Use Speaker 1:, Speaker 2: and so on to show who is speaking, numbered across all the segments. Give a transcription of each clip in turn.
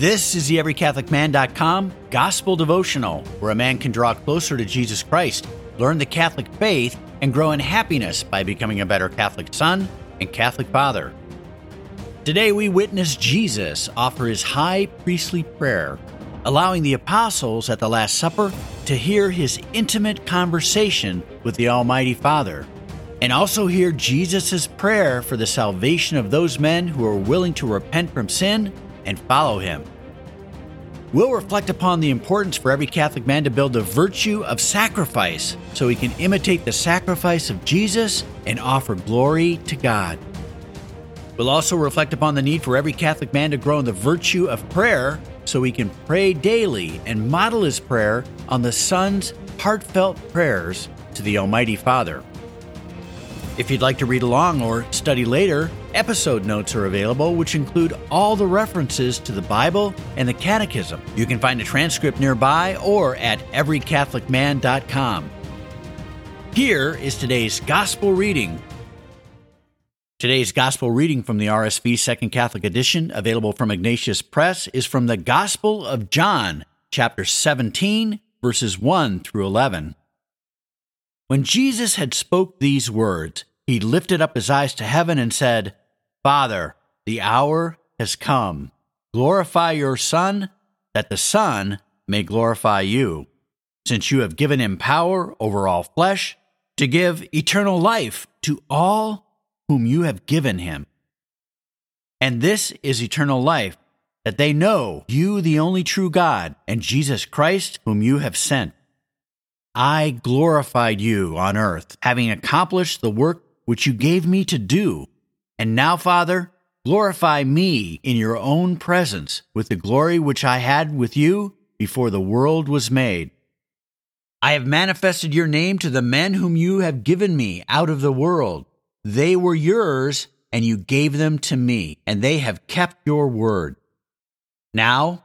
Speaker 1: This is the EveryCatholicMan.com Gospel Devotional, where a man can draw closer to Jesus Christ, learn the Catholic faith, and grow in happiness by becoming a better Catholic son and Catholic father. Today we witness Jesus offer his high priestly prayer, allowing the apostles at the Last Supper to hear his intimate conversation with the Almighty Father, and also hear Jesus' prayer for the salvation of those men who are willing to repent from sin and follow him. We'll reflect upon the importance for every Catholic man to build the virtue of sacrifice so he can imitate the sacrifice of Jesus and offer glory to God. We'll also reflect upon the need for every Catholic man to grow in the virtue of prayer so he can pray daily and model his prayer on the Son's heartfelt prayers to the Almighty Father. If you'd like to read along or study later, episode notes are available, which include all the references to the Bible and the Catechism. You can find a transcript nearby or at everycatholicman.com. Here is today's Gospel reading. Today's Gospel reading from the RSV Second Catholic Edition, available from Ignatius Press, is from the Gospel of John, chapter 17, verses 1 through 11. When Jesus had spoke these words, he lifted up his eyes to heaven and said, Father, the hour has come. Glorify your Son, that the Son may glorify you, since you have given him power over all flesh to give eternal life to all whom you have given him. And this is eternal life, that they know you, the only true God, and Jesus Christ, whom you have sent. I glorified you on earth, having accomplished the work which you gave me to do. And now, Father, glorify me in your own presence with the glory which I had with you before the world was made. I have manifested your name to the men whom you have given me out of the world. They were yours, and you gave them to me, and they have kept your word. Now,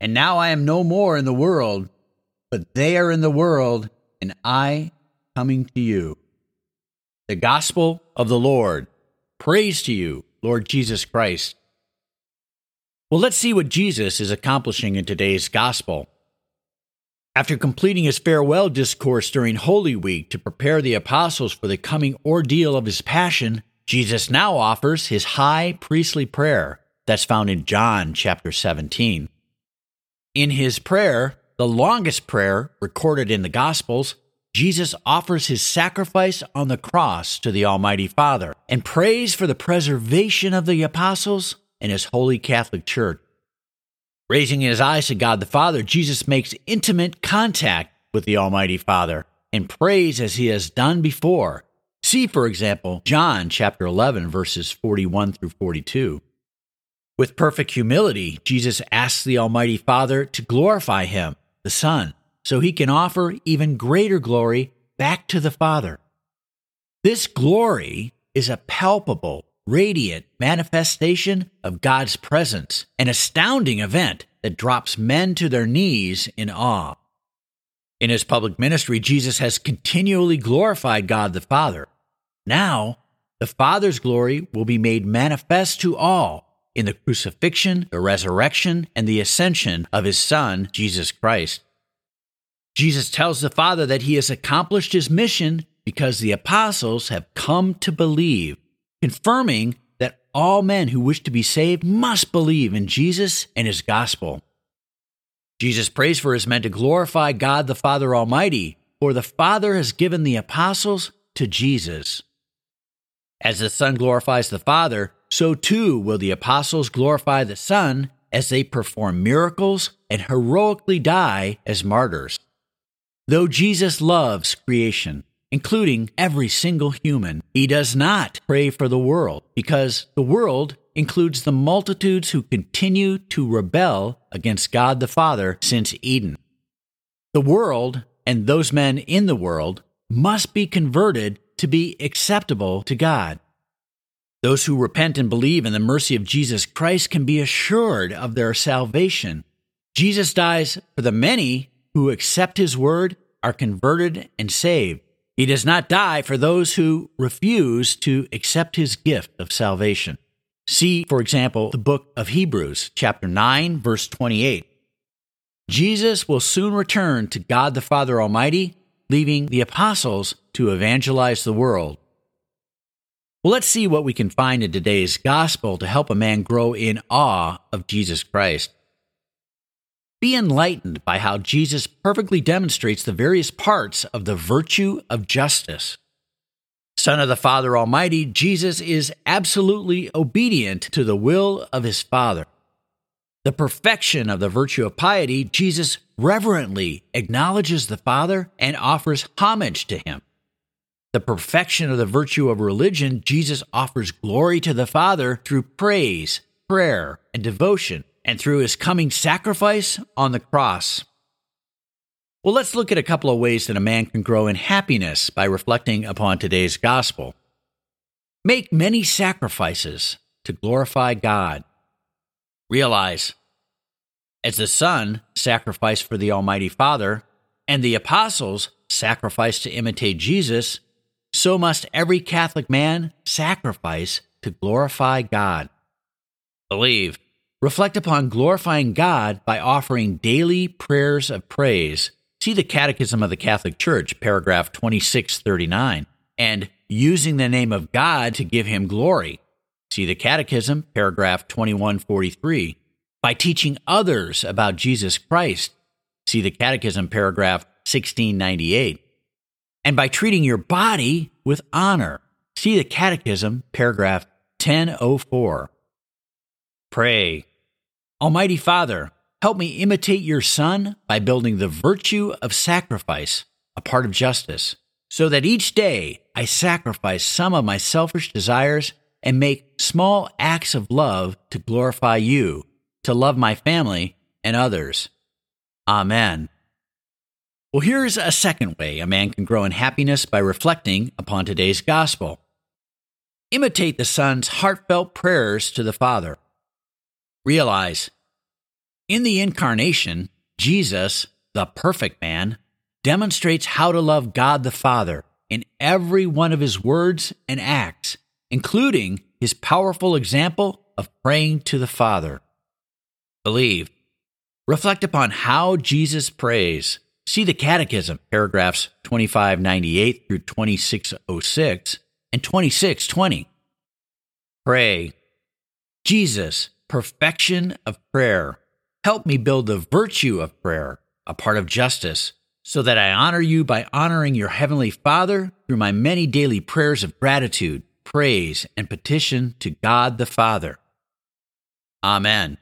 Speaker 1: And now I am no more in the world, but they are in the world, and I coming to you. The Gospel of the Lord. Praise to you, Lord Jesus Christ. Well, let's see what Jesus is accomplishing in today's Gospel. After completing his farewell discourse during Holy Week to prepare the apostles for the coming ordeal of his passion, Jesus now offers his high priestly prayer that's found in John chapter 17. In his prayer, the longest prayer recorded in the Gospels, Jesus offers his sacrifice on the cross to the Almighty Father and prays for the preservation of the apostles and his holy Catholic Church. Raising his eyes to God the Father, Jesus makes intimate contact with the Almighty Father and prays as he has done before. See, for example, John chapter 11, verses 41 through 42. With perfect humility, Jesus asks the Almighty Father to glorify him, the Son, so he can offer even greater glory back to the Father. This glory is a palpable, radiant manifestation of God's presence, an astounding event that drops men to their knees in awe. In his public ministry, Jesus has continually glorified God the Father. Now, the Father's glory will be made manifest to all in the crucifixion, the resurrection, and the ascension of his Son, Jesus Christ. Jesus tells the Father that he has accomplished his mission because the apostles have come to believe, confirming that all men who wish to be saved must believe in Jesus and his gospel. Jesus prays for his men to glorify God the Father Almighty, for the Father has given the apostles to Jesus. As the Son glorifies the Father, so too will the apostles glorify the Son as they perform miracles and heroically die as martyrs. Though Jesus loves creation, including every single human, he does not pray for the world because the world includes the multitudes who continue to rebel against God the Father since Eden. The world and those men in the world must be converted to be acceptable to God. Those who repent and believe in the mercy of Jesus Christ can be assured of their salvation. Jesus dies for the many who accept his word, are converted, and saved. He does not die for those who refuse to accept his gift of salvation. See, for example, the book of Hebrews, chapter 9, verse 28. Jesus will soon return to God the Father Almighty, leaving the apostles to evangelize the world. Well, let's see what we can find in today's gospel to help a man grow in awe of Jesus Christ. Be enlightened by how Jesus perfectly demonstrates the various parts of the virtue of justice. Son of the Father Almighty, Jesus is absolutely obedient to the will of his Father. The perfection of the virtue of piety, Jesus reverently acknowledges the Father and offers homage to him. The perfection of the virtue of religion, Jesus offers glory to the Father through praise, prayer, and devotion and through his coming sacrifice on the cross. Well, let's look at a couple of ways that a man can grow in happiness by reflecting upon today's gospel. Make many sacrifices to glorify God. Realize, as the Son sacrificed for the Almighty Father, and the apostles sacrificed to imitate Jesus, so must every Catholic man sacrifice to glorify God. Believe Reflect upon glorifying God by offering daily prayers of praise. See the Catechism of the Catholic Church, paragraph 2639, and using the name of God to give him glory. See the Catechism, paragraph 2143, by teaching others about Jesus Christ. See the Catechism, paragraph 1698, and by treating your body with honor. See the Catechism, paragraph 1004. Pray. Almighty Father, help me imitate your Son by building the virtue of sacrifice, a part of justice, so that each day I sacrifice some of my selfish desires and make small acts of love to glorify you, to love my family and others. Amen. Well, here's a second way a man can grow in happiness by reflecting upon today's gospel. Imitate the Son's heartfelt prayers to the Father. Realize in the incarnation, Jesus, the perfect man, demonstrates how to love God the Father in every one of his words and acts, including his powerful example of praying to the Father. Believe. Reflect upon how Jesus prays. See the Catechism, paragraphs 2598 through 2606 and 2620. Pray. Jesus, perfection of prayer. Help me build the virtue of prayer, a part of justice, so that I honor you by honoring your Heavenly Father through my many daily prayers of gratitude, praise, and petition to God the Father. Amen.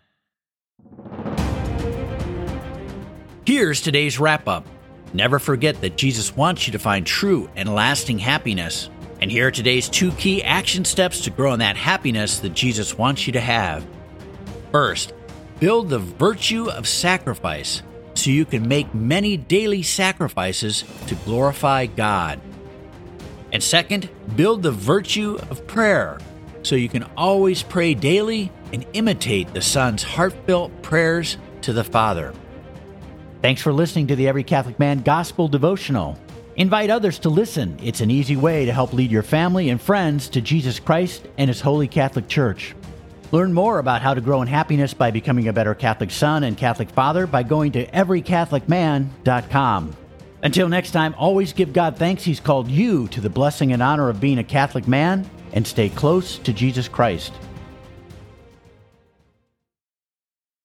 Speaker 1: Here's today's wrap up. Never forget that Jesus wants you to find true and lasting happiness. And here are today's two key action steps to grow in that happiness that Jesus wants you to have. First, build the virtue of sacrifice so you can make many daily sacrifices to glorify God. And second, build the virtue of prayer so you can always pray daily and imitate the Son's heartfelt prayers to the Father. Thanks for listening to the Every Catholic Man Gospel Devotional. Invite others to listen. It's an easy way to help lead your family and friends to Jesus Christ and His Holy Catholic Church. Learn more about how to grow in happiness by becoming a better Catholic son and Catholic father by going to everycatholicman.com. Until next time, always give God thanks He's called you to the blessing and honor of being a Catholic man and stay close to Jesus Christ.